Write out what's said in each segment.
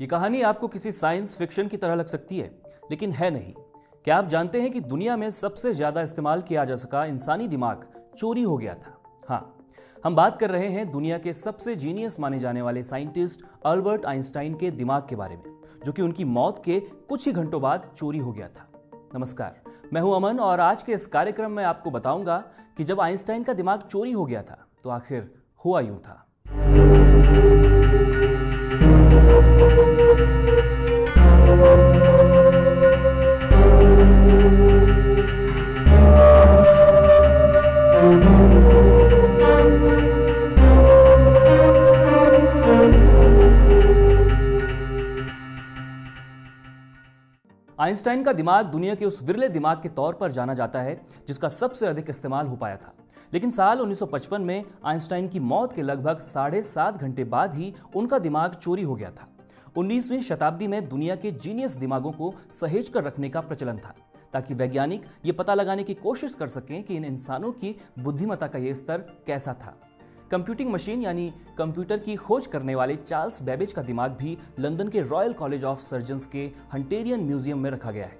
ये कहानी आपको किसी साइंस फिक्शन की तरह लग सकती है, लेकिन है नहीं। क्या आप जानते हैं कि दुनिया में सबसे ज़्यादा इस्तेमाल किया जा सका इंसानी दिमाग चोरी हो गया था? हाँ हम बात कर रहे हैं दुनिया के सबसे जीनियस माने जाने वाले साइंटिस्ट अल्बर्ट आइंस्टाइन के दिमाग के बारे में, जो कि उनकी मौत के कुछ ही घंटों बाद चोरी हो गया था। नमस्कार, मैं हूँ अमन और आज के इस कार्यक्रम में आपको बताऊँगा कि जब आइंस्टाइन का दिमाग चोरी हो गया था तो आखिर हुआ यूँ था। आइंस्टाइन का दिमाग दुनिया के उस विरले दिमाग के तौर पर जाना जाता है, जिसका सबसे अधिक इस्तेमाल हो पाया था। लेकिन साल 1955 में आइंस्टाइन की मौत के लगभग साढ़े सात घंटे बाद ही उनका दिमाग चोरी हो गया था। 19वीं शताब्दी में दुनिया के जीनियस दिमागों को सहेज कर रखने का प्रचलन था, ताकि वैज्ञानिक ये पता लगाने की कोशिश कर सकें कि इन इंसानों की बुद्धिमत्ता का ये स्तर कैसा था। कंप्यूटिंग मशीन यानी कंप्यूटर की खोज करने वाले चार्ल्स बेबेज का दिमाग भी लंदन के रॉयल कॉलेज ऑफ़ सर्जन्स के हंटेरियन म्यूज़ियम में रखा गया है।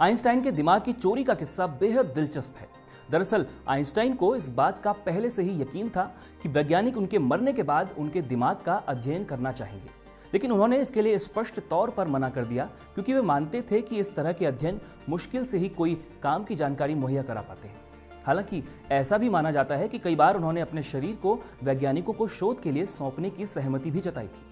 आइंस्टाइन के दिमाग की चोरी का किस्सा बेहद दिलचस्प है। दरअसल, आइंस्टाइन को इस बात का पहले से ही यकीन था कि वैज्ञानिक उनके मरने के बाद उनके दिमाग का अध्ययन करना चाहेंगे। लेकिन उन्होंने इसके लिए स्पष्ट तौर पर मना कर दिया, क्योंकि वे मानते थे कि इस तरह के अध्ययन मुश्किल से ही कोई काम की जानकारी मुहैया करा पाते हैं। हालाँकि ऐसा भी माना जाता है कि कई बार उन्होंने अपने शरीर को वैज्ञानिकों को शोध के लिए सौंपने की सहमति भी जताई थी।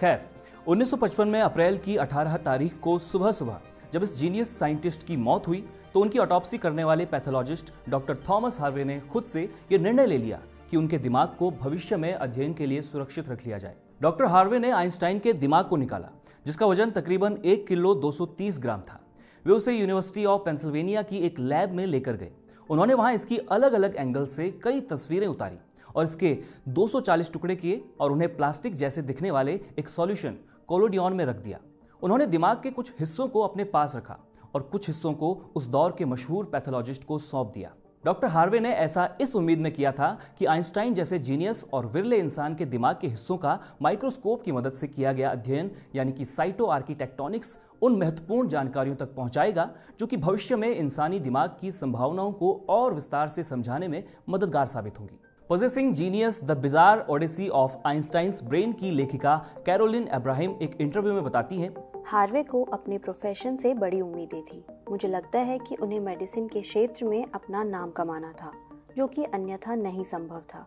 खैर 1955 में अप्रैल की 18 तारीख को सुबह सुबह जब इस जीनियस साइंटिस्ट की मौत हुई तो उनकी ऑटोप्सी करने वाले पैथोलॉजिस्ट डॉक्टर थॉमस हार्वे ने खुद से यह निर्णय ले लिया कि उनके दिमाग को भविष्य में अध्ययन के लिए सुरक्षित रख लिया जाए। डॉक्टर हार्वे ने आइंस्टाइन के दिमाग को निकाला, जिसका वज़न तकरीबन एक किलो 230 ग्राम था। वे उसे यूनिवर्सिटी ऑफ़ पेंसिल्वेनिया की एक लैब में लेकर गए। उन्होंने वहाँ इसकी अलग अलग एंगल से कई तस्वीरें उतारी और इसके 240 टुकड़े किए और उन्हें प्लास्टिक जैसे दिखने वाले एक सॉल्यूशन कोलोडियन में रख दिया। उन्होंने दिमाग के कुछ हिस्सों को अपने पास रखा और कुछ हिस्सों को उस दौर के मशहूर पैथोलॉजिस्ट को सौंप दिया। डॉक्टर हार्वे ने ऐसा इस उम्मीद में किया था कि आइंस्टाइन जैसे जीनियस और विरले इंसान के दिमाग के हिस्सों का माइक्रोस्कोप की मदद से किया गया अध्ययन, यानी कि साइटो आर्किटेक्टोनिक्स, उन महत्वपूर्ण जानकारियों तक पहुंचाएगा जो कि भविष्य में इंसानी दिमाग की संभावनाओं को और विस्तार से समझाने में मददगार साबित होंगी। Possessing genius the bizarre odyssey of Einstein's brain की लेखिका कैरोलिन अब्राहिम एक इंटरव्यू में बताती हैं। हार्वे को अपने प्रोफेशन से बड़ी उम्मीदें थी। मुझे लगता है कि उन्हें मेडिसिन के क्षेत्र में अपना नाम कमाना था, जो कि अन्यथा नहीं संभव था।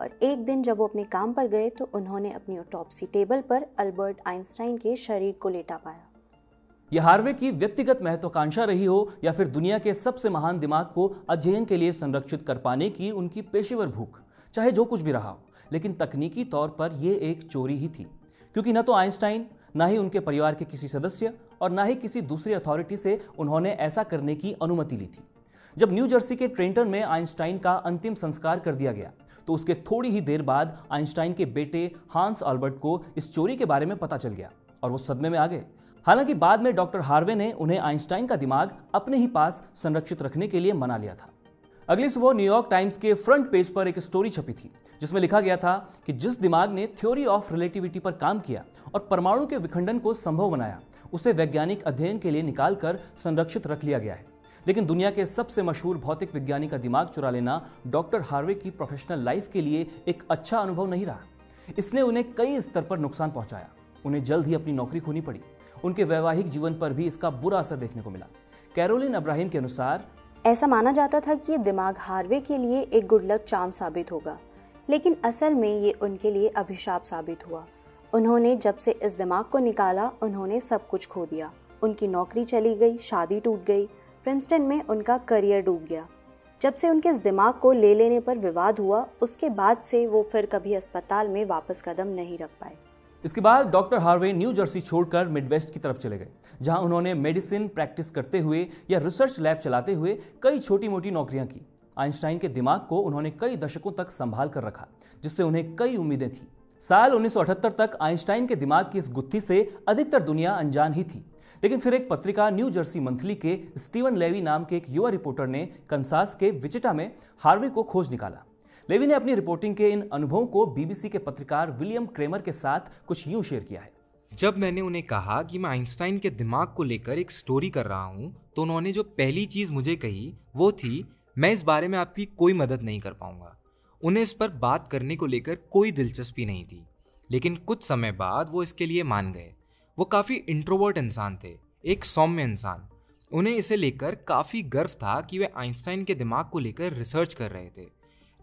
और एक दिन जब वो अपने काम पर गए तो उन्होंने अपनी ऑटोप्सी टेबल पर अल्बर्ट आइंस्टाइन के शरीर को लेटा पाया। यह हार्वे की व्यक्तिगत महत्वाकांक्षा रही हो, या फिर दुनिया के सबसे महान दिमाग को अध्ययन के लिए संरक्षित कर पाने की उनकी पेशेवर भूख, चाहे जो कुछ भी रहा हो। लेकिन तकनीकी तौर पर यह एक चोरी ही थी, क्योंकि न तो आइंस्टाइन ना ही उनके परिवार के किसी सदस्य और ना ही किसी दूसरी अथॉरिटी से उन्होंने ऐसा करने की अनुमति ली थी। जब न्यू जर्सी के ट्रेंटन में आइंस्टाइन का अंतिम संस्कार कर दिया गया तो उसके थोड़ी ही देर बाद आइंस्टाइन के बेटे हांस अल्बर्ट को इस चोरी के बारे में पता चल गया और वो सदमे में आ गए। हालाँकि बाद में डॉक्टर हार्वे ने उन्हें आइंस्टाइन का दिमाग अपने ही पास संरक्षित रखने के लिए मना लिया था। अगली सुबह न्यूयॉर्क टाइम्स के फ्रंट पेज पर एक स्टोरी छपी थी, जिसमें लिखा गया था कि जिस दिमाग ने थ्योरी ऑफ़ रिलेटिविटी पर काम किया और परमाणु के विखंडन को संभव बनाया, उसे वैज्ञानिक अध्ययन के लिए निकालकर संरक्षित रख लिया गया है। लेकिन दुनिया के सबसे मशहूर भौतिक विज्ञानी का दिमाग चुरा लेना डॉक्टर हार्वे की प्रोफेशनल लाइफ के लिए एक अच्छा अनुभव नहीं रहा। इसने उन्हें कई स्तर पर नुकसान पहुँचाया। उन्हें जल्द ही अपनी नौकरी खोनी पड़ी। उनके वैवाहिक जीवन पर भी इसका बुरा असर देखने को मिला। कैरोलिन अब्राहिम के अनुसार ऐसा माना जाता था कि ये दिमाग हार्वे के लिए एक गुड लक चाम साबित होगा। लेकिन असल में ये उनके लिए अभिशाप साबित हुआ। उन्होंने जब से इस दिमाग को निकाला, उन्होंने सब कुछ खो दिया। उनकी नौकरी चली गई, शादी टूट गई प्रिंसटन में उनका करियर डूब गया। जब से उनके इस दिमाग को ले लेने पर विवाद हुआ, उसके बाद से वो फिर कभी अस्पताल में वापस कदम नहीं रख पाए। इसके बाद डॉक्टर हार्वे न्यू जर्सी छोड़कर मिडवेस्ट की तरफ़ चले गए, जहाँ उन्होंने मेडिसिन प्रैक्टिस करते हुए या रिसर्च लैब चलाते हुए कई छोटी मोटी नौकरियाँ की। आइंस्टाइन के दिमाग को उन्होंने कई दशकों तक संभाल कर रखा, जिससे उन्हें कई उम्मीदें थी। साल 1978 तक आइंस्टाइन के दिमाग की इस गुत्थी से अधिकतर दुनिया अनजान ही थी। लेकिन फिर एक पत्रिका न्यू जर्सी मंथली के स्टीवन लेवी नाम के एक युवा रिपोर्टर ने कंसास के विचिटा में हार्वे को खोज निकाला। लेवी ने अपनी रिपोर्टिंग के इन अनुभवों को बीबीसी के पत्रकार विलियम क्रेमर के साथ कुछ यूँ शेयर किया है। जब मैंने उन्हें कहा कि मैं आइंस्टाइन के दिमाग को लेकर एक स्टोरी कर रहा हूँ तो उन्होंने जो पहली चीज़ मुझे कही, वो थी, मैं इस बारे में आपकी कोई मदद नहीं कर पाऊँगा। उन्हें इस पर बात करने को लेकर कोई दिलचस्पी नहीं थी, लेकिन कुछ समय बाद वो इसके लिए मान गए। वो काफ़ी इंट्रोवर्ट इंसान थे, एक सौम्य इंसान। उन्हें इसे लेकर काफ़ी गर्व था कि वे आइंस्टाइन के दिमाग को लेकर रिसर्च कर रहे थे।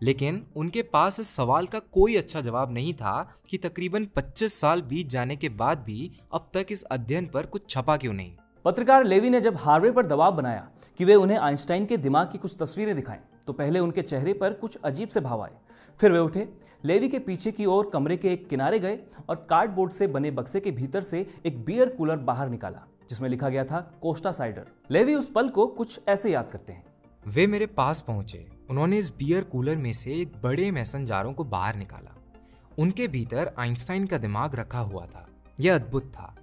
लेकिन उनके पास इस सवाल का कोई अच्छा जवाब नहीं था कि तकरीबन 25 साल बीत जाने के बाद भी अब तक इस अध्ययन पर कुछ छपा क्यों नहीं। पत्रकार लेवी ने जब हार्वे पर दबाव बनाया कि वे उन्हें आइंस्टाइन के दिमाग की कुछ तस्वीरें दिखाएँ तो पहले उनके चेहरे पर कुछ अजीब से भाव आए। फिर वे उठे लेवी के पीछे की ओर कमरे के एक किनारे गए और कार्डबोर्ड से बने बक्से के भीतर से एक बियर कूलर बाहर निकाला जिसमें लिखा गया था कोस्टा साइडर। लेवी उस पल को कुछ ऐसे याद करते हैं। वे मेरे पास पहुँचे। उन्होंने इस बियर कूलर में से एक बड़े मैसन जारों को बाहर निकाला। उनके भीतर आइंस्टाइन का दिमाग रखा हुआ था। यह अद्भुत था।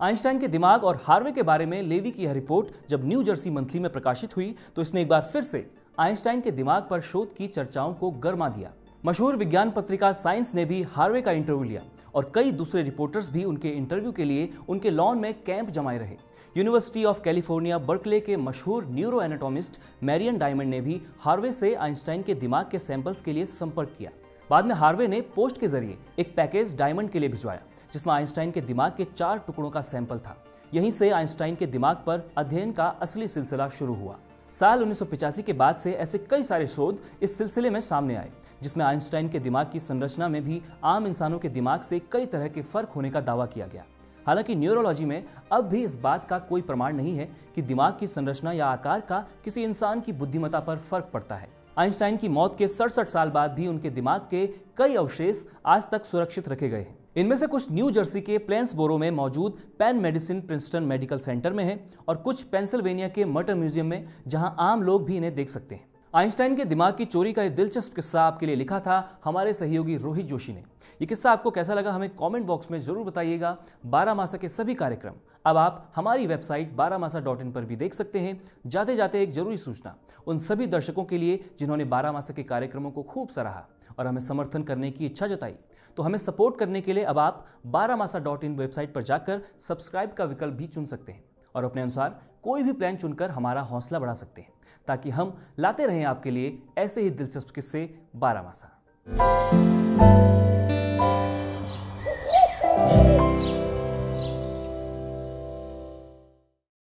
आइंस्टाइन के दिमाग और हार्वे के बारे में लेवी की यह रिपोर्ट जब न्यू जर्सी मंथली में प्रकाशित हुई तो इसने एक बार फिर से आइंस्टाइन के दिमाग पर शोध की चर्चाओं को गर्मा दिया। मशहूर विज्ञान पत्रिका साइंस ने भी हार्वे का इंटरव्यू लिया और कई दूसरे रिपोर्टर्स भी उनके इंटरव्यू के लिए उनके लॉन में कैंप जमाए रहे। यूनिवर्सिटी ऑफ़ कैलिफ़ोर्निया बर्कले के मशहूर न्यूरो एनाटोमिस्ट मैरियन डायमंड ने भी हार्वे से आइंस्टाइन के दिमाग के सैंपल्स के लिए संपर्क किया। बाद में हार्वे ने पोस्ट के ज़रिए एक पैकेज डायमंड के लिए भिजवाया, जिसमें आइंस्टाइन के दिमाग के चार टुकड़ों का सैंपल था। यहीं से आइंस्टाइन के दिमाग पर अध्ययन का असली सिलसिला शुरू हुआ। साल उन्नीस के बाद से ऐसे कई सारे शोध इस सिलसिले में सामने आए, जिसमें आइंस्टाइन के दिमाग की संरचना में भी आम इंसानों के दिमाग से कई तरह के फ़र्क होने का दावा किया गया। हालाँकि न्यूरोलॉजी में अब भी इस बात का कोई प्रमाण नहीं है कि दिमाग की संरचना या आकार का किसी इंसान की बुद्धिमत्ता पर फ़र्क पड़ता है। आइंस्टाइन की मौत के सड़सठ साल बाद भी उनके दिमाग के कई अवशेष आज तक सुरक्षित रखे गए हैं। इनमें से कुछ न्यू जर्सी के प्लेन्सबोरो में मौजूद Penn Medicine Princeton Medical Center में है और कुछ पेंसिल्वेनिया के मटर म्यूज़ियम में, जहाँ आम लोग भी इन्हें देख सकते हैं। आइंस्टाइन के दिमाग की चोरी का एक दिलचस्प किस्सा आपके लिए लिखा था हमारे सहयोगी रोहित जोशी ने। ये किस्सा आपको कैसा लगा हमें कमेंट बॉक्स में ज़रूर बताइएगा। बारह मासा के सभी कार्यक्रम अब आप हमारी वेबसाइट बारह मासा डॉट इन पर भी देख सकते हैं। जाते जाते एक ज़रूरी सूचना, उन सभी दर्शकों के लिए जिन्होंने बारह मासा के कार्यक्रमों को खूब सराहा। और हमें समर्थन करने की इच्छा जताई। तो हमें सपोर्ट करने के लिए अब आप बारामासा डॉट इन वेबसाइट पर जाकर सब्सक्राइब का विकल्प भी चुन सकते हैं और अपने अनुसार कोई भी प्लान चुनकर हमारा हौसला बढ़ा सकते हैं, ताकि हम लाते रहें आपके लिए ऐसे ही दिलचस्प किस्से बारह मासा